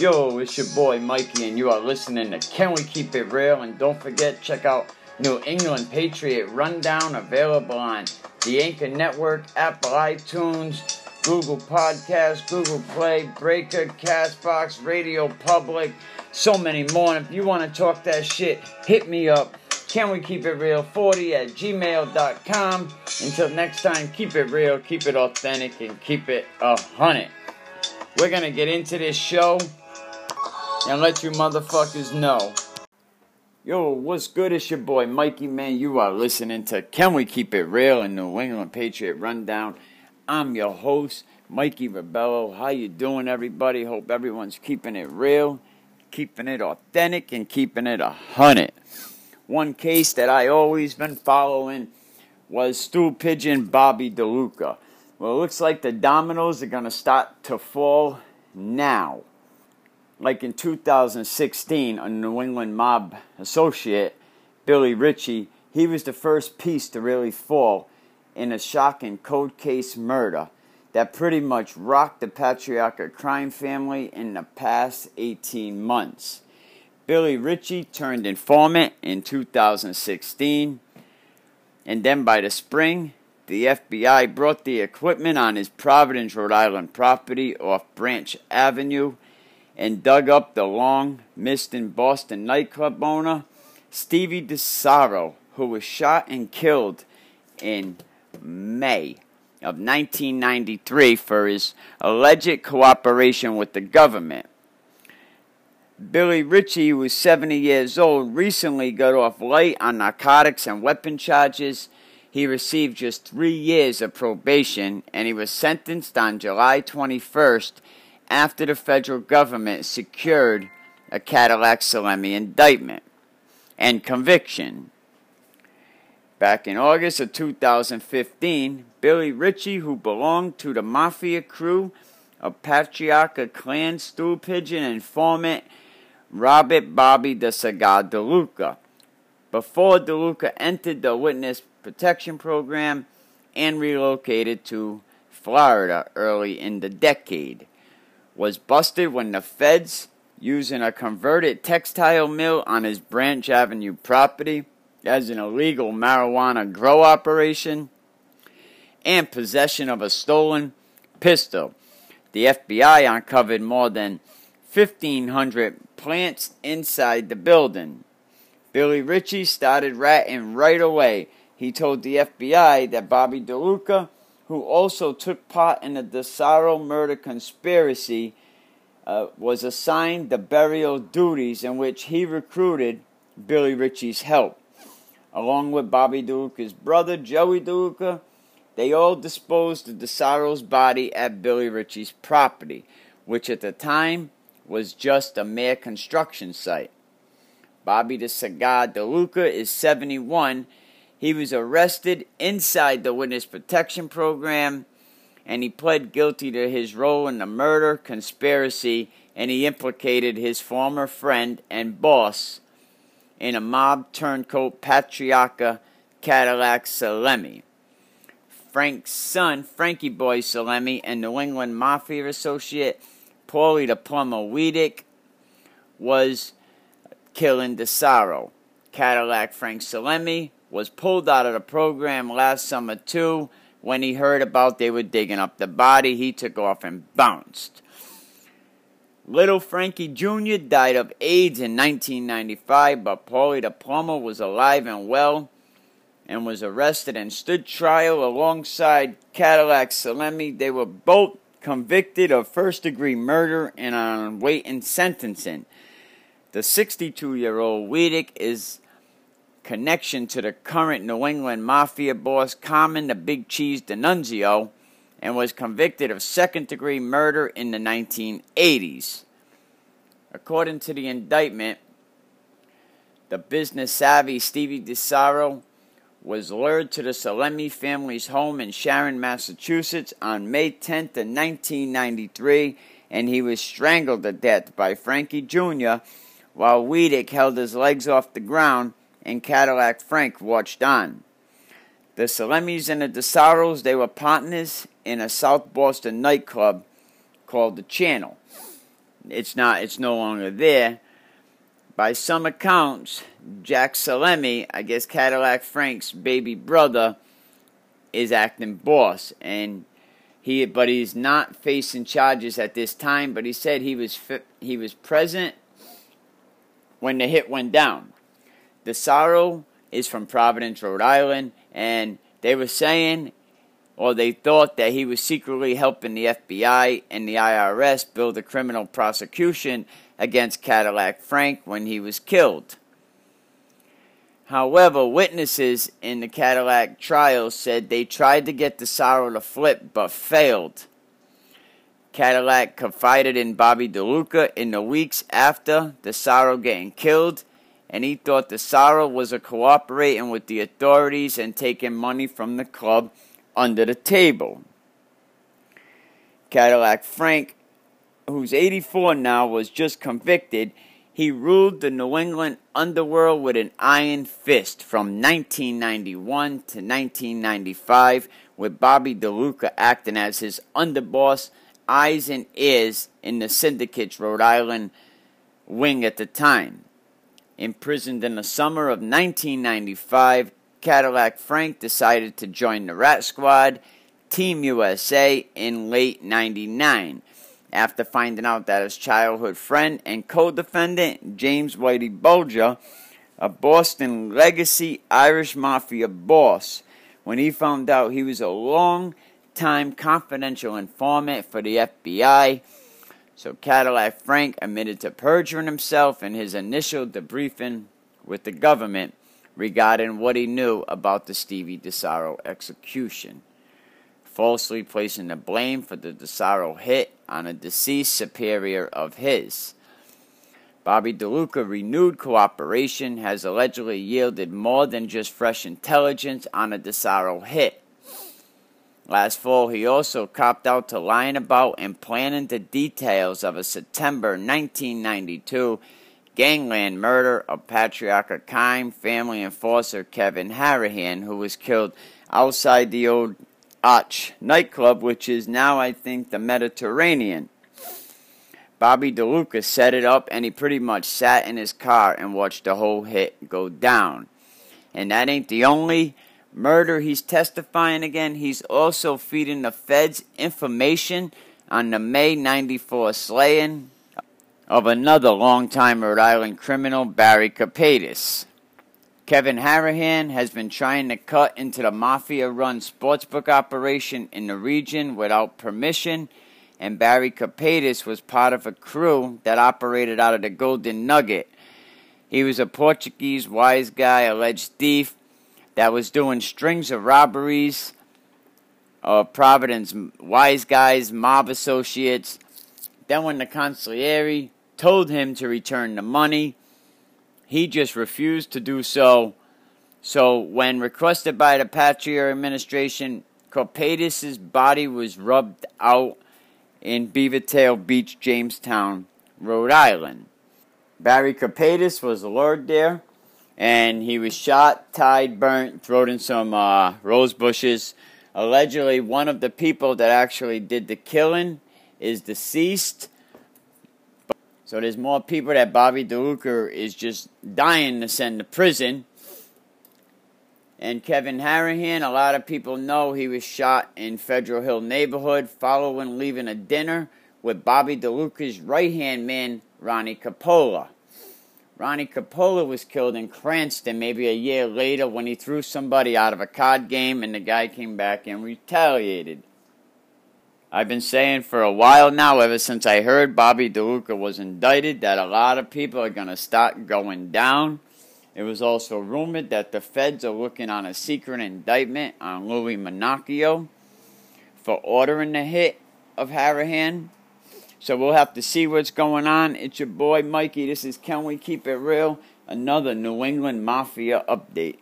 Yo, it's your boy Mikey, and you are listening to Can We Keep It Real? And don't forget, check out New England Patriot Rundown available on the Anchor Network, Apple iTunes, Google Podcast, Google Play, Breaker, Castbox, Radio Public, so many more. And if you want to talk that shit, hit me up. Can we keep it real? 40 at gmail.com. Until next time, keep it real, keep it authentic, and keep it a hundred. We're gonna get into this show and let you motherfuckers know. Yo, what's good? It's your boy Mikey, man. You are listening to Can We Keep It Real in New England Patriot Rundown. I'm your host, Mikey Rebello. How you doing, everybody? Hope everyone's keeping it real, keeping it authentic, and keeping it a hundred. One case that I always been following was stool pigeon Bobby DeLuca. Well, it looks like the dominoes are gonna start to fall now like in 2016, a New England mob associate, Billy Ritchie, he was the first piece to really fall in a shocking cold case murder that pretty much rocked the patriarchal crime family in the past 18 months. Billy Ritchie turned informant in 2016, and then by the spring, the FBI brought the equipment on his Providence, Rhode Island property off Branch Avenue and dug up the long missed in Boston nightclub owner Stevie DiSarro, who was shot and killed in May of 1993 for his alleged cooperation with the government. Billy Ritchie, who was 70 years old, recently got off light on narcotics and weapon charges. He received just three years of probation and he was sentenced on July 21st after the federal government secured a Cadillac Salemme indictment and conviction. Back in August of 2015, Billy Ritchie, who belonged to the mafia crew of Patriarca Clan stool pigeon informant Robert Bobby the Cigar DeLuca, before DeLuca entered the Witness Protection Program and relocated to Florida early in the decade was busted when the feds, using a converted textile mill on his Branch Avenue property as an illegal marijuana grow operation, and possession of a stolen pistol. The FBI uncovered more than 1,500 plants inside the building. Billy Ritchie started ratting right away. He told the FBI that Bobby DeLuca who also took part in the DiSarro murder conspiracy, uh, was assigned the burial duties in which he recruited Billy Ritchie's help. Along with Bobby DeLuca's brother, Joey DeLuca, they all disposed of DiSarro's body at Billy Ritchie's property, which at the time was just a mere construction site. Bobby the Cigar DeLuca is 71 he was arrested inside the Witness Protection Program and he pled guilty to his role in the murder conspiracy and he implicated his former friend and boss in a mob turncoat Patriarca Cadillac Salemme. Frank's son, Frankie Boy Salemme, and New England Mafia associate Paulie the Plumber Weadick was killing DiSarro. Cadillac Frank Salemme was pulled out of the program last summer too. When he heard about they were digging up the body, he took off and bounced. Little Frankie Jr. died of AIDS in 1995, but Paulie the plumber was alive and well and was arrested and stood trial alongside Cadillac Salemme. They were both convicted of first degree murder and on waiting sentencing. The 62 year old Weadick is connection to the current New England Mafia boss Carmine the Big Cheese DiNunzio and was convicted of second degree murder in the 1980s. According to the indictment, the business savvy Stevie DiSarro was lured to the Salemme family's home in Sharon, Massachusetts on May 10th of 1993 and he was strangled to death by Frankie Jr. while Weadick held his legs off the ground and Cadillac Frank watched on. The Salemmes and the DiSarros, they were partners in a South Boston nightclub called The Channel. it's not it's no longer there. By some accounts, Jack Salemme, I guess Cadillac Frank's baby brother, is acting boss, and he but he's not facing charges at this time. But he said he was he was present when the hit went down. DiSarro is from Providence, Rhode Island, and they were saying or they thought that he was secretly helping the FBI and the IRS build a criminal prosecution against Cadillac Frank when he was killed. However, witnesses in the Cadillac trial said they tried to get the DiSarro to flip but failed. Cadillac confided in Bobby DeLuca in the weeks after the DiSarro getting killed, and he thought DiSarro was a cooperating with the authorities and taking money from the club under the table. Cadillac Frank, who's 84 now, was just convicted. He ruled the New England underworld with an iron fist from 1991 to 1995, with Bobby DeLuca acting as his underboss, eyes and ears in the syndicate's Rhode Island wing at the time. Imprisoned in the summer of 1995, Cadillac Frank decided to join the Rat Squad, Team USA, in late 99 after finding out that his childhood friend and co defendant, James Whitey Bulger, a Boston legacy Irish Mafia boss, when he found out he was a long time confidential informant for the FBI. So Cadillac Frank admitted to perjuring himself in his initial debriefing with the government regarding what he knew about the Stevie DiSarro execution, falsely placing the blame for the DiSarro hit on a deceased superior of his. Bobby DeLuca renewed cooperation has allegedly yielded more than just fresh intelligence on a DiSarro hit. Last fall, he also copped out to lying about and planning the details of a September 1992 gangland murder of Patriarca Kime family enforcer Kevin Harahan, who was killed outside the old Arch nightclub, which is now, I think, the Mediterranean. Bobby DeLuca set it up and he pretty much sat in his car and watched the whole hit go down. And that ain't the only murder he's testifying again. He's also feeding the feds information on the May 94 slaying of another longtime Rhode Island criminal, Barry Kapatis. Kevin Harahan has been trying to cut into the mafia run sportsbook operation in the region without permission, and Barry Kapatis was part of a crew that operated out of the Golden Nugget. He was a Portuguese wise guy, alleged thief, that was doing strings of robberies of Providence wise guys, mob associates. Then, when the consigliere told him to return the money. He just refused to do so. So, when requested by the Patriot administration, Corpatis' body was rubbed out in Beavertail Beach, Jamestown, Rhode Island. Barry Corpatis was lured there, and he was shot, tied, burnt, thrown in some uh, rose bushes. Allegedly, one of the people that actually did the killing is deceased so there's more people that Bobby DeLuca is just dying to send to prison. And Kevin Harahan, a lot of people know he was shot in Federal Hill neighborhood following leaving a dinner with Bobby DeLuca's right hand man, Ronnie Capola. Ronnie Capola was killed in Cranston maybe a year later when he threw somebody out of a card game and the guy came back and retaliated. I've been saying for a while now, ever since I heard Bobby DeLuca was indicted, that a lot of people are going to start going down. It was also rumored that the feds are looking on a secret indictment on Louis Manocchio for ordering the hit of Harahan. So we'll have to see what's going on. It's your boy Mikey. This is Can We Keep It Real? Another New England Mafia update.